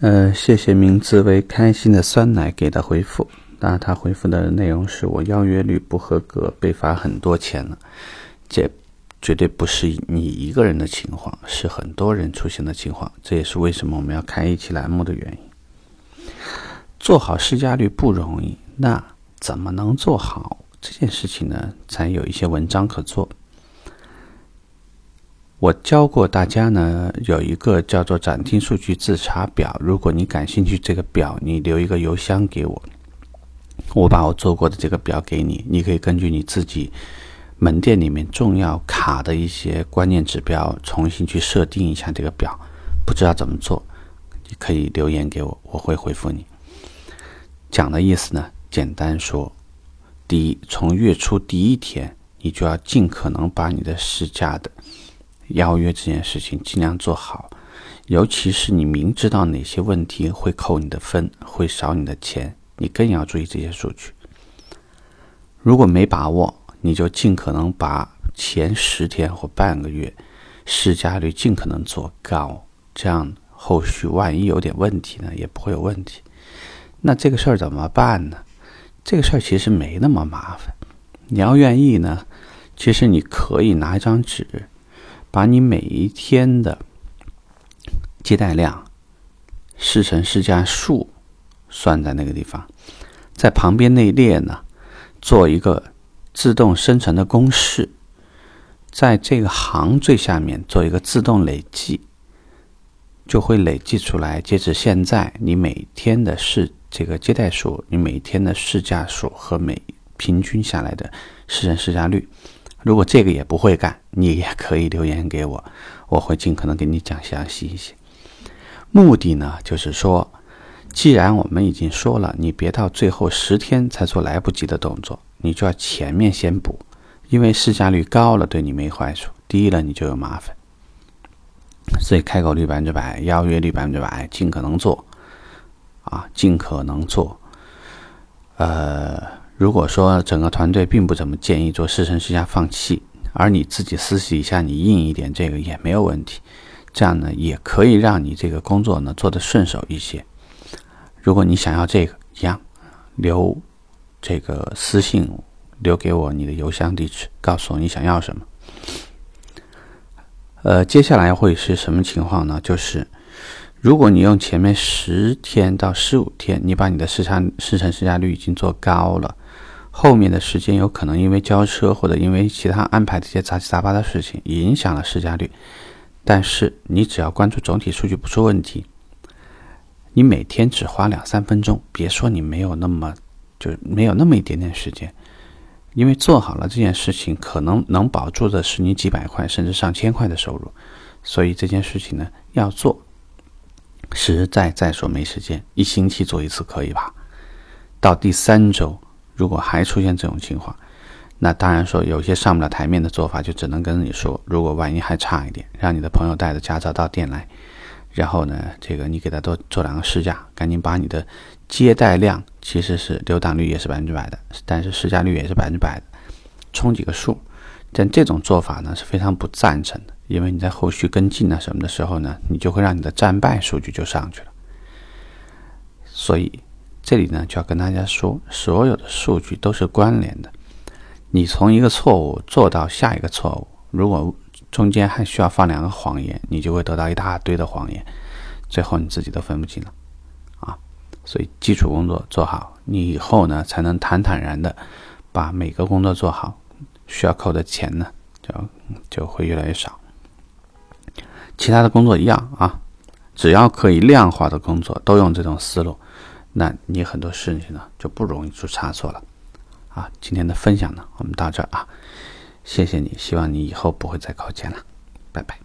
呃，谢谢名字为开心的酸奶给的回复。那他回复的内容是我邀约率不合格，被罚很多钱了。这绝对不是你一个人的情况，是很多人出现的情况。这也是为什么我们要开一期栏目的原因。做好市价率不容易，那怎么能做好这件事情呢？才有一些文章可做。我教过大家呢，有一个叫做展厅数据自查表。如果你感兴趣，这个表你留一个邮箱给我，我把我做过的这个表给你，你可以根据你自己门店里面重要卡的一些关键指标，重新去设定一下这个表。不知道怎么做，你可以留言给我，我会回复你。讲的意思呢，简单说，第一，从月初第一天，你就要尽可能把你的试驾的。邀约这件事情尽量做好，尤其是你明知道哪些问题会扣你的分，会少你的钱，你更要注意这些数据。如果没把握，你就尽可能把前十天或半个月市价率尽可能做高，这样后续万一有点问题呢，也不会有问题。那这个事儿怎么办呢？这个事儿其实没那么麻烦。你要愿意呢，其实你可以拿一张纸。把你每一天的接待量、试乘试驾数算在那个地方，在旁边那列呢，做一个自动生成的公式，在这个行最下面做一个自动累计，就会累计出来。截止现在，你每天的试这个接待数，你每天的试驾数和每平均下来的试乘试驾率。如果这个也不会干，你也可以留言给我，我会尽可能给你讲详细一些。目的呢，就是说，既然我们已经说了，你别到最后十天才做来不及的动作，你就要前面先补，因为市价率高了对你没坏处，低了你就有麻烦。所以开口率百分之百，邀约率百分之百，尽可能做，啊，尽可能做，呃。如果说整个团队并不怎么建议做试乘试驾放弃，而你自己私底下你硬一点，这个也没有问题。这样呢，也可以让你这个工作呢做得顺手一些。如果你想要这个一样，留这个私信留给我你的邮箱地址，告诉我你想要什么。呃，接下来会是什么情况呢？就是。如果你用前面十天到十五天，你把你的市场市场试驾率已经做高了，后面的时间有可能因为交车或者因为其他安排这些杂七杂八的事情影响了市价率，但是你只要关注总体数据不出问题，你每天只花两三分钟，别说你没有那么就没有那么一点点时间，因为做好了这件事情，可能能保住的是你几百块甚至上千块的收入，所以这件事情呢要做。实在再说没时间，一星期做一次可以吧？到第三周，如果还出现这种情况，那当然说有些上不了台面的做法，就只能跟你说，如果万一还差一点，让你的朋友带着驾照到店来，然后呢，这个你给他多做两个试驾，赶紧把你的接待量其实是留档率也是百分之百的，但是试驾率也是百分之百的，冲几个数。但这种做法呢是非常不赞成的。因为你在后续跟进啊什么的时候呢，你就会让你的战败数据就上去了。所以这里呢就要跟大家说，所有的数据都是关联的。你从一个错误做到下一个错误，如果中间还需要放两个谎言，你就会得到一大堆的谎言，最后你自己都分不清了啊。所以基础工作做好，你以后呢才能坦坦然的把每个工作做好，需要扣的钱呢就就会越来越少。其他的工作一样啊，只要可以量化的工作都用这种思路，那你很多事情呢就不容易出差错了。啊，今天的分享呢，我们到这儿啊，谢谢你，希望你以后不会再考前了，拜拜。